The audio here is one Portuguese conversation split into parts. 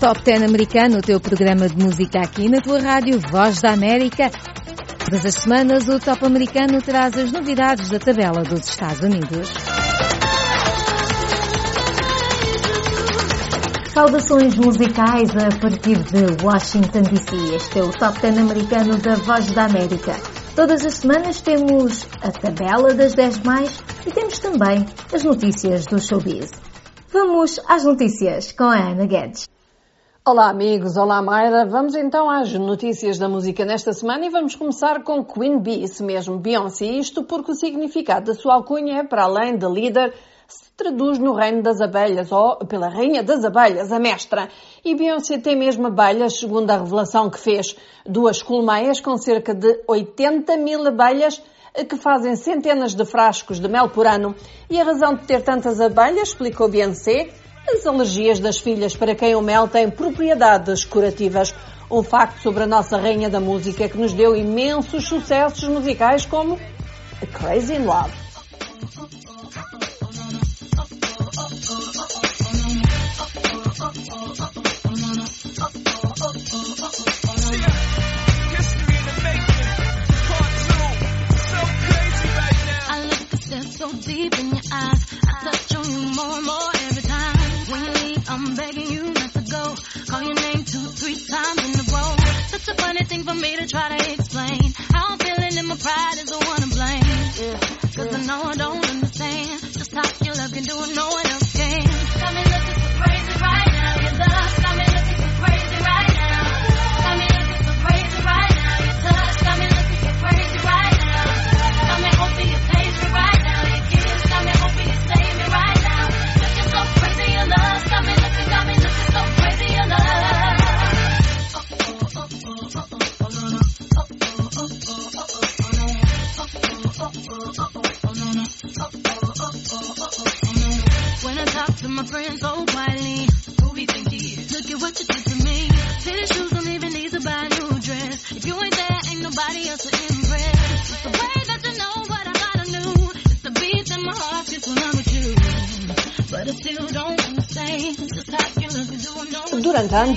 Top 10 americano, o teu programa de música aqui na tua rádio Voz da América. Todas as semanas o Top americano traz as novidades da tabela dos Estados Unidos. Saudações musicais a partir de Washington DC. Este é o Top 10 americano da Voz da América. Todas as semanas temos a tabela das 10 mais e temos também as notícias do showbiz. Vamos às notícias com a Ana Guedes. Olá amigos, olá Mayra. Vamos então às notícias da música nesta semana e vamos começar com Queen Bee, isso mesmo, Beyoncé. Isto porque o significado da sua alcunha, para além de líder, se traduz no reino das abelhas, ou pela rainha das abelhas, a mestra. E Beyoncé tem mesmo abelhas, segundo a revelação que fez. Duas colmeias com cerca de 80 mil abelhas que fazem centenas de frascos de mel por ano. E a razão de ter tantas abelhas, explicou Beyoncé, as alergias das filhas para quem o mel tem propriedades curativas. Um facto sobre a nossa rainha da música que nos deu imensos sucessos musicais como Crazy in Love. deep in your eyes. I touch on you more and more begging you not to go. Call your name two, three times in a row. Such a funny thing for me to try to explain. How I'm feeling and my pride is the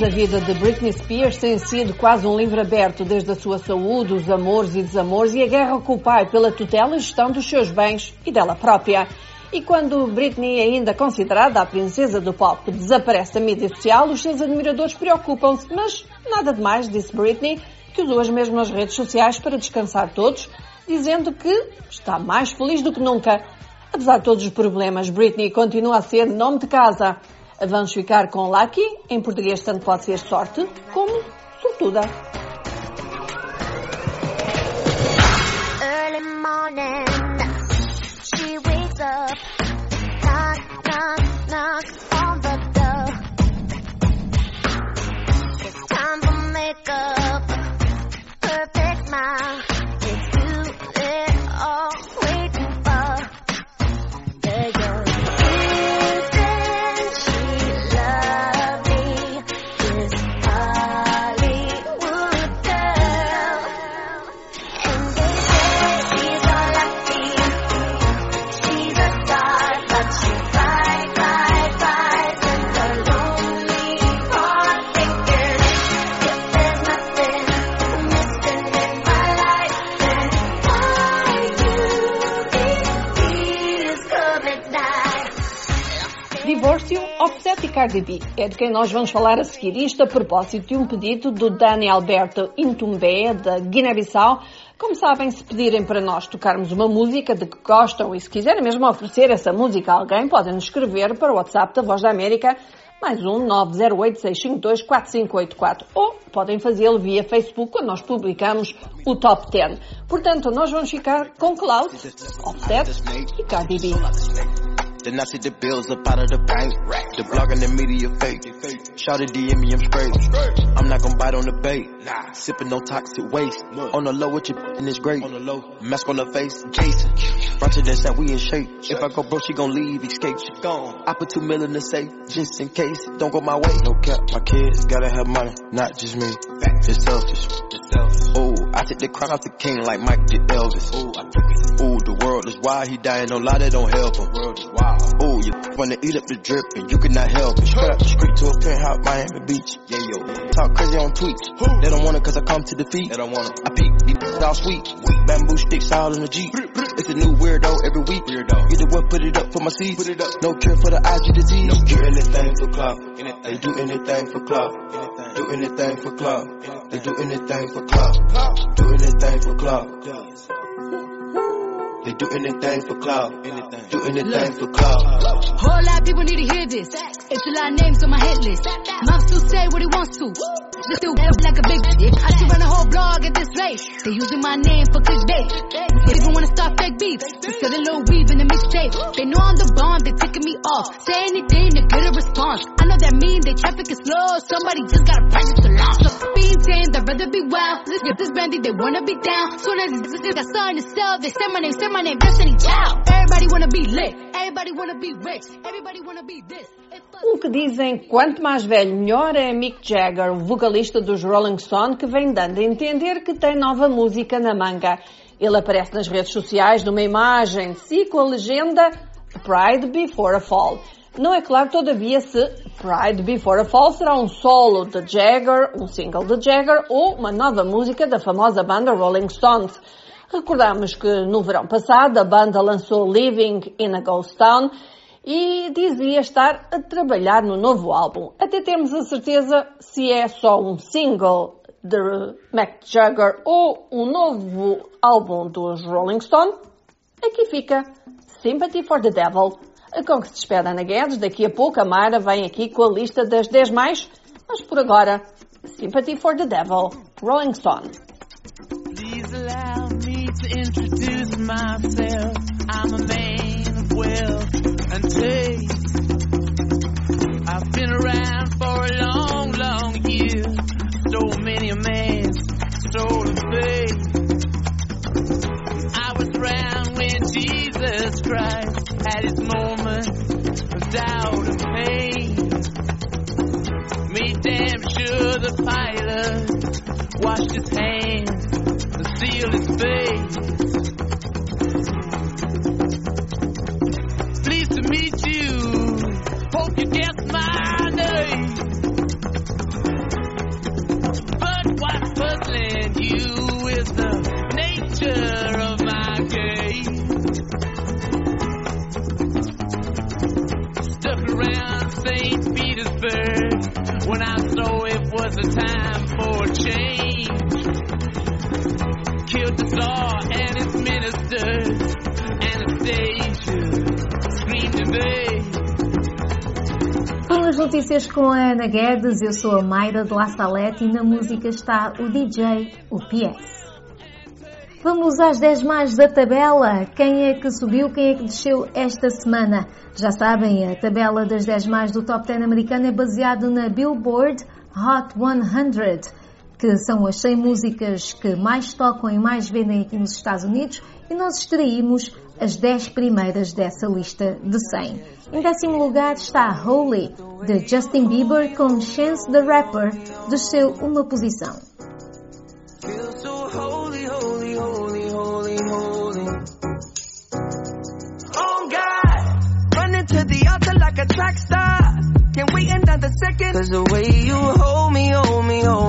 A vida de Britney Spears tem sido quase um livro aberto, desde a sua saúde, os amores e desamores e a guerra com o pai pela tutela e gestão dos seus bens e dela própria. E quando Britney, ainda considerada a princesa do pop, desaparece da mídia social, os seus admiradores preocupam-se. Mas nada de mais, disse Britney, que usou as mesmas redes sociais para descansar todos, dizendo que está mais feliz do que nunca. Apesar de todos os problemas, Britney continua a ser nome de casa. Vamos ficar com Lucky, em português tanto pode ser sorte como sortuda. Morning, she wakes up, knock, knock, knock Cardi B. É de quem nós vamos falar a seguir. Isto a propósito de um pedido do Dani Alberto Intumbé, da Guiné-Bissau. Como sabem, se pedirem para nós tocarmos uma música de que gostam e se quiserem mesmo oferecer essa música a alguém, podem nos escrever para o WhatsApp da Voz da América, mais um 908-652-4584. Ou podem fazê-lo via Facebook, quando nós publicamos o Top 10. Portanto, nós vamos ficar com Klaus, Offset e Cardi B. Then I see the bills up out of the bank. The blog and the media fake. Shout at DM me, I'm straight. I'm not gonna bite on the bait. Sipping no toxic waste. On the low with your in this great. Mask on the face, Jason. Roger than that, we in shape. If I go broke, she gon' leave, escape. She gone. I put two million mil in the safe, just in case. Don't go my way. No cap, my kids gotta have money, not just me. It's selfish. Take the crown off the king like Mike did Elvis. Ooh, the world is wild, he dying, no lie, that don't help him. Ooh, you wanna eat up the drip and you cannot help it. Straight to a penthouse, Miami Beach. Yeah, yo. Talk crazy on tweets. They don't want it cause I come to defeat. They don't want it. I peek, these all sweet. Bamboo sticks all in the Jeep. It's a new weirdo every week. Weirdo. Get the what, put it up for my seeds. Put it up. No cure for the IG disease. No cure. anything for clout. They do anything for clout. Do anything for clout. They do anything for clout. Do anything for clout. They do anything for clout. Do anything for clout. Whole lot of people need to hear this. It's a lot of names on my hit list. Mom still say what he wants to. Just still like a big bitch. I They using my name for clickbait. They even wanna start fake beef. Instead of little weave in the mixtape. They know I'm the bomb, they ticking me off. Say anything to get a response. I know that mean they traffic is slow. Somebody just gotta practice this brandy, they wanna be down. Soon as this they my name, my name, Destiny. Everybody wanna be lit. This. O que dizem quanto mais velho melhor é Mick Jagger, o vocalista dos Rolling Stone, que vem dando a entender que tem nova música na manga. Ele aparece nas redes sociais numa imagem de si com a legenda Pride Before a Fall. Não é claro, todavia, se Pride Before a Fall será um solo de Jagger, um single de Jagger ou uma nova música da famosa banda Rolling Stones. Recordamos que no verão passado a banda lançou Living in a Ghost Town e dizia estar a trabalhar no novo álbum. Até temos a certeza se é só um single de Mick Jagger ou um novo álbum dos Rolling Stone. Aqui fica Sympathy for the Devil, com que se despede Ana Guedes. Daqui a pouco a Mara vem aqui com a lista das 10 mais, mas por agora, Sympathy for the Devil, Rolling Stone. Please allow me to introduce myself. I'm a man of wealth and taste. I've been around for a long, long year. Stole many a faith. I Jesus Christ had his moment of doubt and pain. Made damn sure the pilot washed his hands and sealed his face. Notícias com a Ana Guedes, eu sou a Mayra de La Salete e na música está o DJ, o PS. Vamos às 10 mais da tabela. Quem é que subiu, quem é que desceu esta semana? Já sabem, a tabela das 10 mais do Top 10 americano é baseada na Billboard Hot 100, que são as 100 músicas que mais tocam e mais vendem aqui nos Estados Unidos, e nós extraímos as 10 primeiras dessa lista de 100. Em décimo lugar está Holy, de Justin Bieber, com Chance the Rapper, desceu uma posição. Holy. Oh. Cause the way you hold me, hold me, hold me,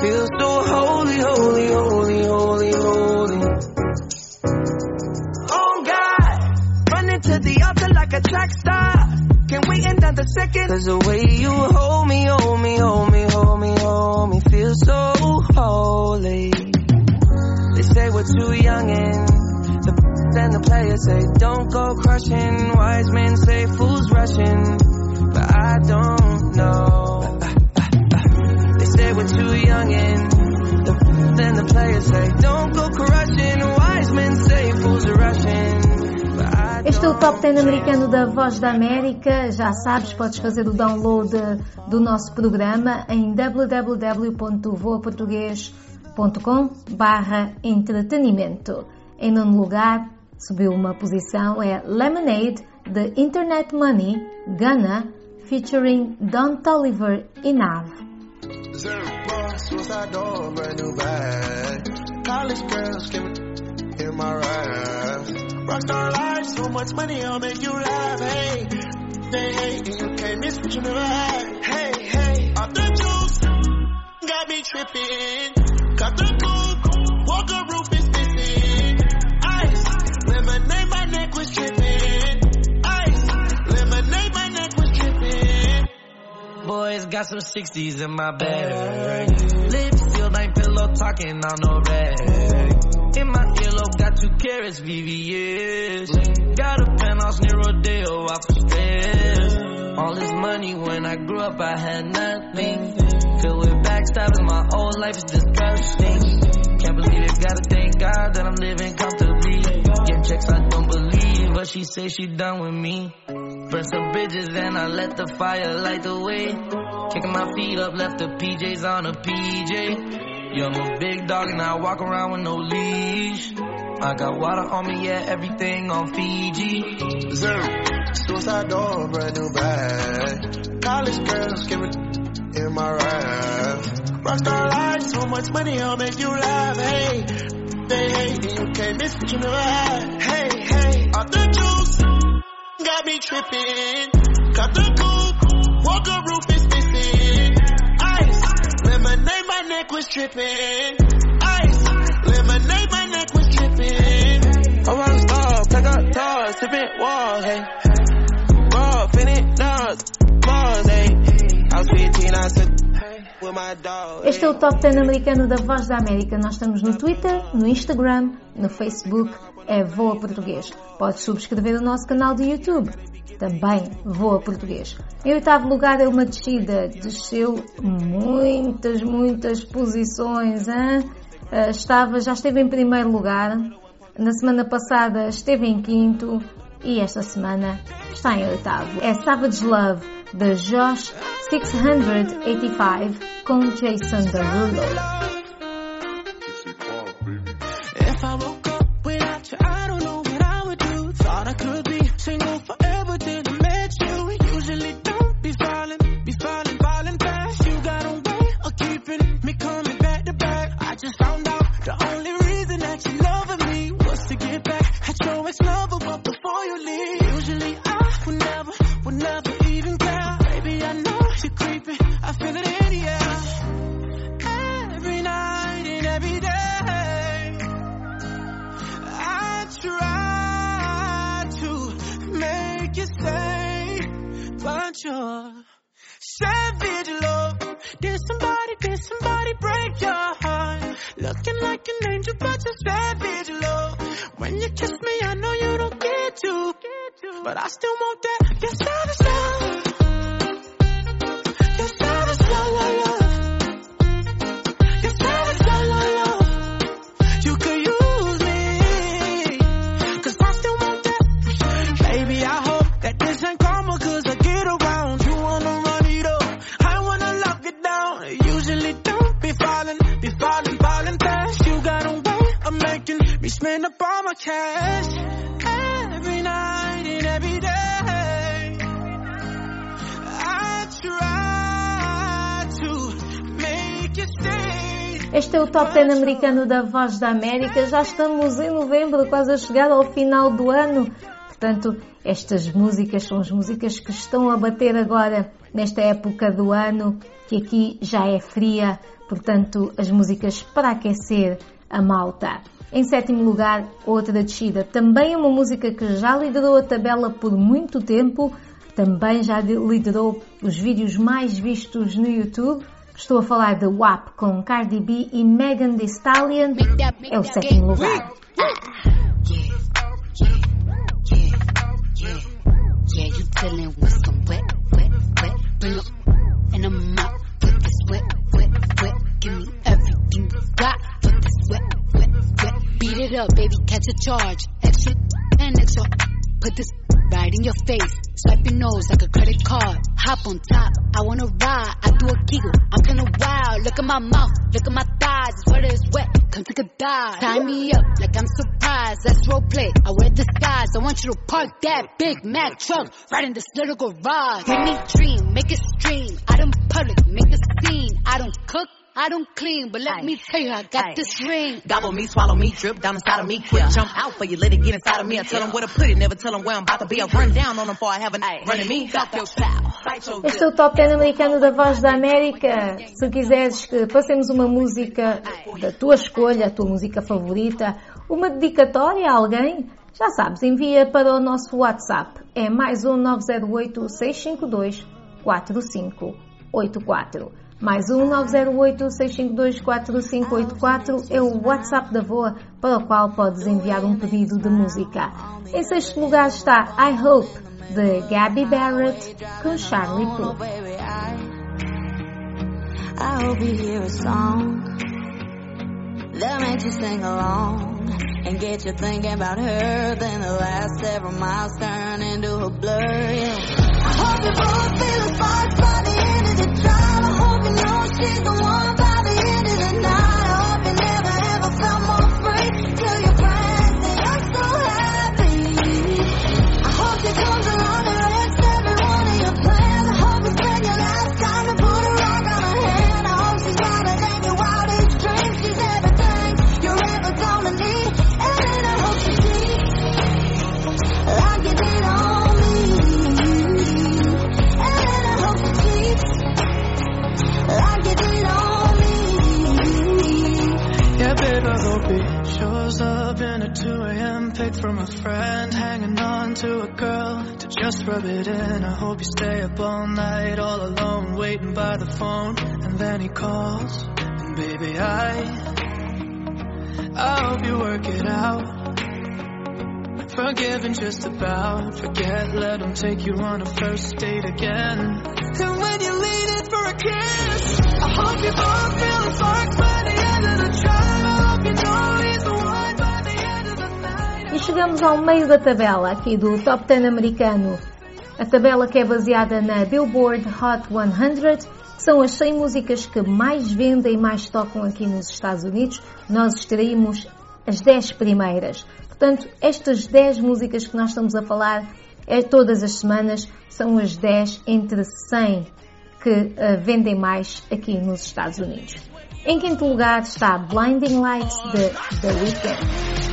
Feel so holy, holy, holy, holy, holy. Oh God, running to the altar like a track star. Can't wait another second. Cause the way you hold me, hold me, hold me, hold me, hold me, feel so holy. They say we're too young and the then the players say don't go crushing. Wise men say fools rushing, but I don't know. Say we're too young and the then the players say don't go crushing. Wise men say fools are rushing, Este é o Top 10 americano da Voz da América. Já sabes, podes fazer o download do nosso programa em www.voaportugues.com barra entretenimento. Em nono lugar, subiu uma posição, é Lemonade, de Internet Money, Ghana, featuring Don Toliver e Nav. Boss, suicide door, brand new bag. College girls give it in my rap. Rockstar life, so much money, I'll make you laugh. Hey, they hate and you can't miss what you never had. Hey, hey, off the juice, got me tripping. Boys got some 60s in my bag. Lips feel like pillow talking on no rag. In my earlobe got two carrots, VVS. Got a penthouse near Rodeo off the stairs. All this money when I grew up, I had nothing. Filled with backstabbing, my whole life is disgusting. Can't believe it, gotta thank God that I'm living comfortably. Getting checks I don't believe, but she say she done with me. Burn some bridges and I let the fire light the way. Kicking my feet up, left the PJs on a PJ. Yeah, I'm a big dog and I walk around with no leash. I got water on me, yeah, everything on Fiji. Zero. Suicide door, brand new bag. College girls give it in my rap. Rockstar life, so much money, I'll make you laugh. Hey, they hate you can't miss what you never had. Hey, hey, off the juice, got me tripping. Cut the coupe, walker roof is missing. Ice, lemonade, my neck was tripping. Ice, lemonade, my neck was tripping. I rock star, pack up doors, sipping walls, hey. Raw, finish nuts, bars, hey. I was 15, I said. Este é o Top 10 americano da Voz da América. Nós estamos no Twitter, no Instagram, no Facebook, é Voa Português. Podes subscrever o nosso canal de YouTube, também Voa Português. Em oitavo lugar é uma descida, desceu muitas, muitas posições. Hein? Ah, Estava, já esteve em primeiro lugar, na semana passada esteve em quinto e esta semana está em oitavo. É Savage Love, de Josh 685 com Jason Derulo. But savage love. Did somebody, did somebody break your heart? Looking like an angel, but you're savage love. When you kiss me, I know you don't get to, but I still want that. You're savage Este é o Top 10 americano da Voz da América. Já estamos em novembro, quase a chegar ao final do ano. Portanto, estas músicas são as músicas que estão a bater agora nesta época do ano, que aqui já é fria. Portanto, as músicas para aquecer a malta. Em sétimo lugar, outra descida. Também é uma música que já liderou a tabela por muito tempo. Também já liderou os vídeos mais vistos no YouTube. Estou a falar de WAP com Cardi B e Megan Thee Stallion. É o sétimo lugar. Beat it up, baby, catch a charge. Extra and extra. Put this right in your face. Swipe your nose like a credit card. Hop on top, I wanna ride. I do a giggle, I'm kinda wild. Look at my mouth, look at my thighs. It's wet, it's wet. Come take a dive. Tie me up like I'm surprised. That's role play. I wear disguise. I want you to park that Big Mac truck right in this little garage. Make me dream, make it stream. Out in public, make a scene. I don't cook. I don't clean, but let me tell you, I got this ring. Gobble me, swallow me, drip down inside of me. Quick jump out for you, let it get inside of me. I tell them where to put it, never tell them where I'm about to be. I run down on them before I have a night. Running me, fuck your your Este é o Top 10 americano da Voz da América. Se quiseres que passemos uma música da tua escolha, a tua música favorita, uma dedicatória a alguém, já sabes, envia para o nosso WhatsApp. É mais um 908 652 4584. Mais um 908 652 4584 é o WhatsApp da Voa para o qual podes enviar um pedido de música. Em sexto lugar está I Hope, de Gabby Barrett com Charlie Puth. baby, I, hope you hear a song that makes you sing along and get you thinking about her. Then the last several miles turn into a blur. Yeah. I hope you both feel by the is the one. He shows up in a 2 a.m. pic from a friend, hanging on to a girl to just rub it in. I hope you stay up all night, all alone, waiting by the phone, and then he calls. And baby, I, I hope you work it out. Forgive and just about forget, let him take you on a first date again. And when you lean in for a kiss, I hope you both feel sparks by the end of the drive. Chegamos ao meio da tabela aqui do Top 10 americano. A tabela que é baseada na Billboard Hot 100, que são as 100 músicas que mais vendem e mais tocam aqui nos Estados Unidos. Nós extraímos as 10 primeiras. Portanto, estas 10 músicas que nós estamos a falar é todas as semanas, são as 10 entre 100 que eh, vendem mais aqui nos Estados Unidos. Em quinto lugar está Blinding Lights de The Weeknd.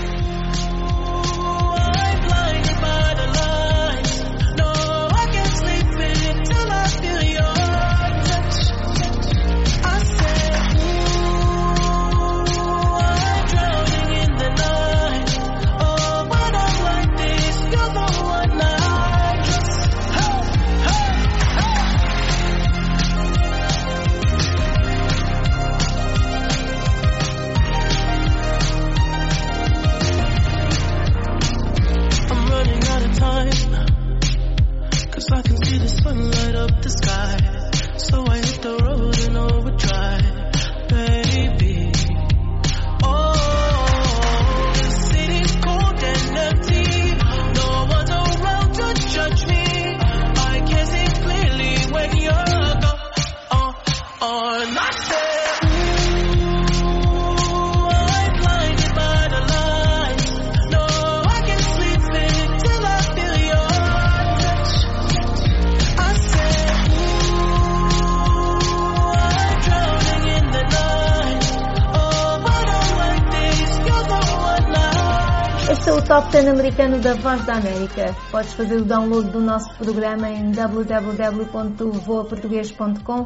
Americano da Voz da América. Podes fazer o download do nosso programa em www.voaportugues.com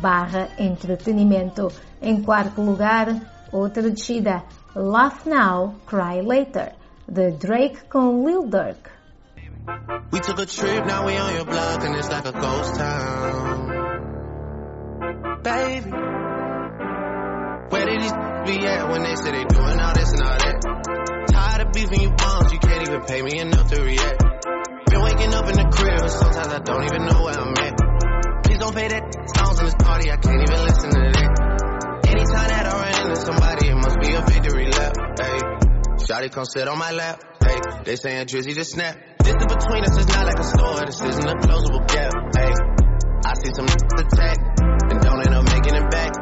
barra entretenimento. Em quarto lugar, outra descida, Laugh Now, Cry Later, de Drake com Lil Durk. We took a trip, now we on your block, and it's like a ghost town. Baby, where did these be at when they they doing all this and all that? Pay me enough to react. Been waking up in the crib, and sometimes I don't even know where I'm at. Please don't play that songs in this party, I can't even listen to that. Anytime that I run into somebody, it must be a victory lap. Hey, Shotty come sit on my lap. Hey, they saying Drizzy just snap. Distance between us is not like a store, this isn't a closable gap. Hey, I see some attack and don't end up making it back.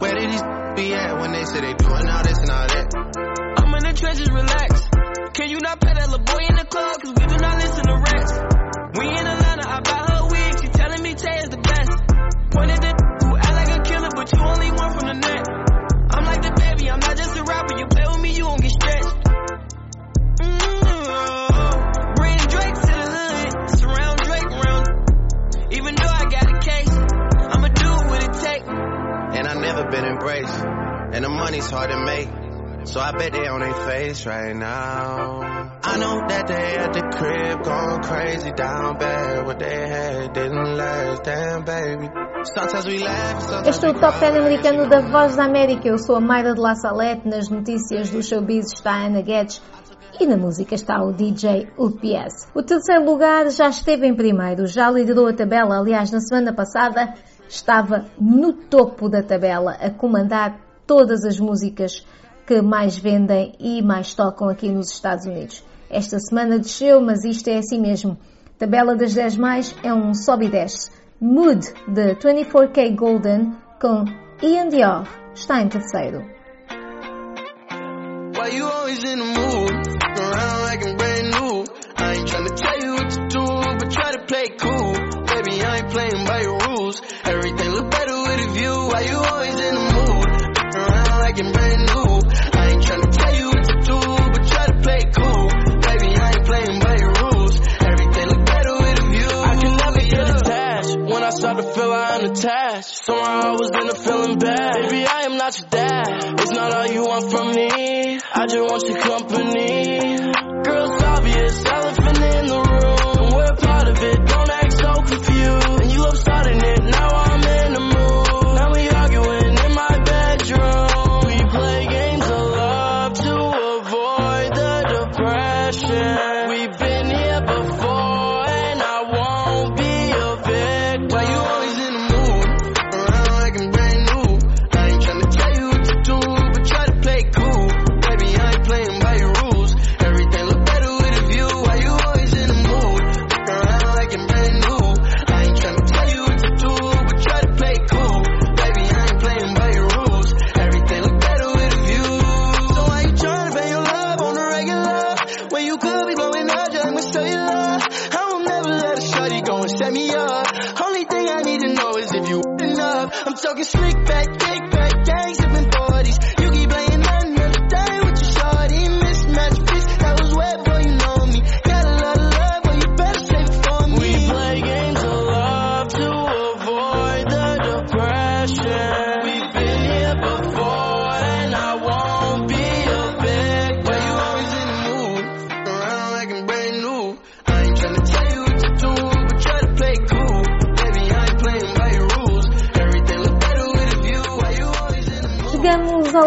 Where did these be at when they say they doing all this and all that? I'm in the trenches, relax. Can you not pet that little boy in the club? Cause we do money's hard to make. So I bet they on their face right now. I know that they at the crib going crazy down bad. What they had didn't last, damn baby. Este é o Top 10 cry. americano da Voz da América. Eu sou a Mayra de La Salette. Nas notícias do showbiz está a Ana Guedes. E na música está o DJ UPS. O terceiro lugar já esteve em primeiro, já liderou a tabela. Aliás, na semana passada estava no topo da tabela, a comandar todas as músicas que mais vendem e mais tocam aqui nos Estados Unidos. Esta semana desceu, mas isto é assim mesmo. Tabela das 10 mais é um sobe e desce. Mood de 24K Golden com Ian Dior está em terceiro. Why somehow I was in a feeling bad. Baby, I am not your dad. It's not all you want from me. I just want your company.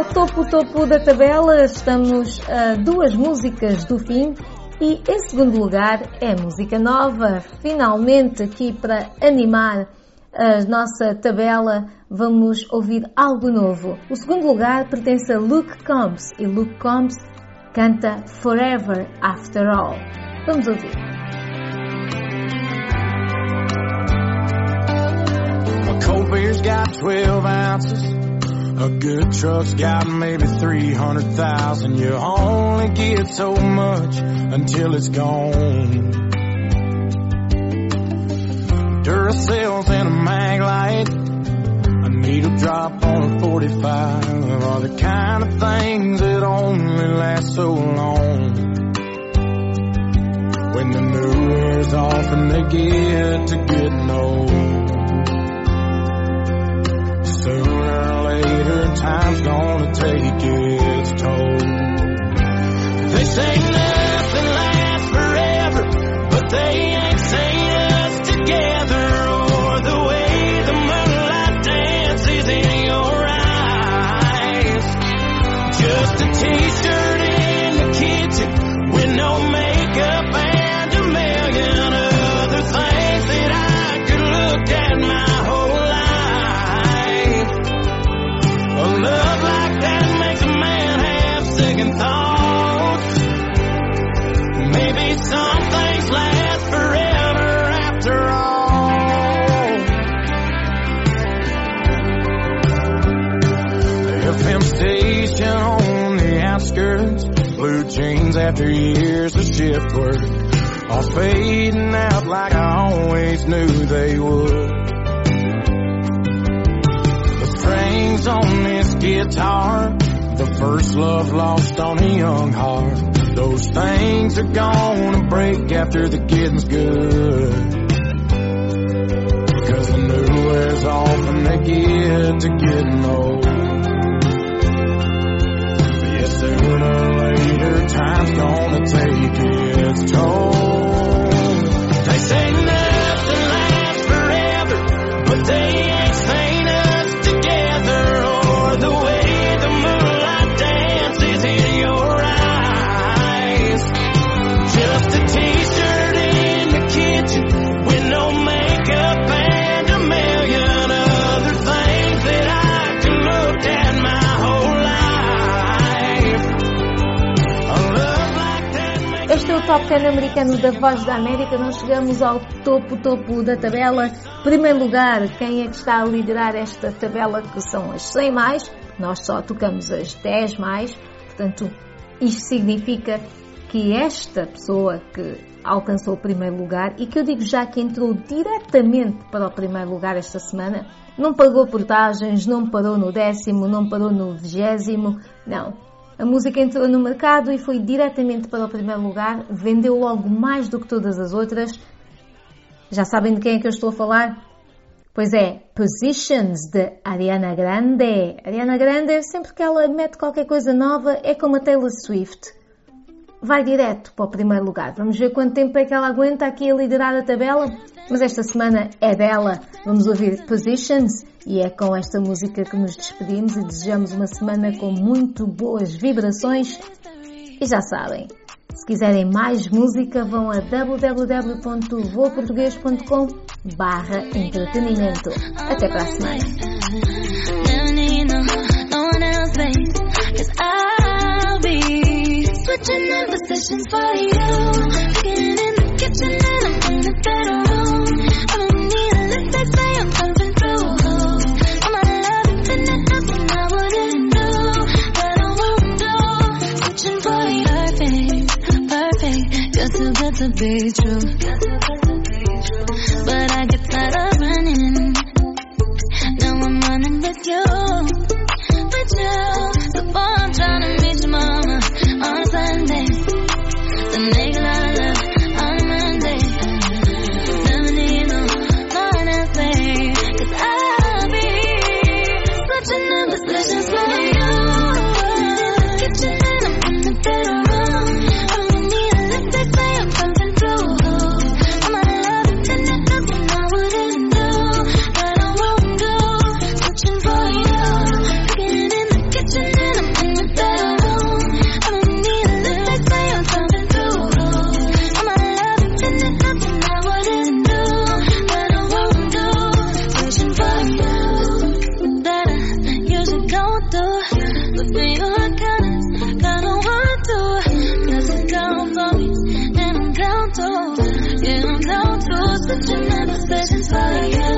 Ao topo topo da tabela, estamos a duas músicas do fim e em segundo lugar é música nova, finalmente aqui para animar a nossa tabela vamos ouvir algo novo. O segundo lugar pertence a Luke Combs e Luke Combs canta Forever After All. Vamos ouvir. A cold beer's got 12 ounces. A good truck's got maybe 300,000. You only get so much until it's gone. Duracells and a mag light. A needle drop on a 45 are the kind of things that only last so long. When the new wears off and they get to getting old. Or later, time's gonna take its toll. They say nothing lasts forever, but they second thoughts. Maybe some things last forever after all. FM station on the outskirts, blue jeans after years of shift work, all fading out like I always knew they would. The strings on this guitar, the first love lost on a young heart. Those things are gonna break after the getting's good. Cause the new wears off and they get to getting old. Yeah, sooner or later, time's gonna take its toll. They say nothing Este é o Top 10 americano da Voz da América. Nós chegamos ao topo, topo da tabela. Primeiro lugar, quem é que está a liderar esta tabela, que são as 100 mais. Nós só tocamos as 10 mais. Portanto, isto significa que esta pessoa que alcançou o primeiro lugar e que eu digo já que entrou diretamente para o primeiro lugar esta semana, não pagou portagens, não parou no décimo, não parou no vigésimo, não. A música entrou no mercado e foi diretamente para o primeiro lugar, vendeu logo mais do que todas as outras. Já sabem de quem é que eu estou a falar? Pois é, Positions de Ariana Grande. Ariana Grande, sempre que ela mete qualquer coisa nova, é como a Taylor Swift. Vai direto para o primeiro lugar. Vamos ver quanto tempo é que ela aguenta aqui a liderar a tabela. Mas esta semana é dela. Vamos ouvir Positions e é com esta música que nos despedimos e desejamos uma semana com muito boas vibrações. E já sabem, se quiserem mais música, vão a www.voaportugues.com barra entretenimento. Até para a semana. Switching up positions for you. Getting in the kitchen and I'm in the bedroom. I don't need a list, they say I'm coming through. I'm not loving, then nothing I wouldn't do. But I won't do. Switching for you. Perfect, perfect. You're too good to be true. But I get tired of uh, Sometimes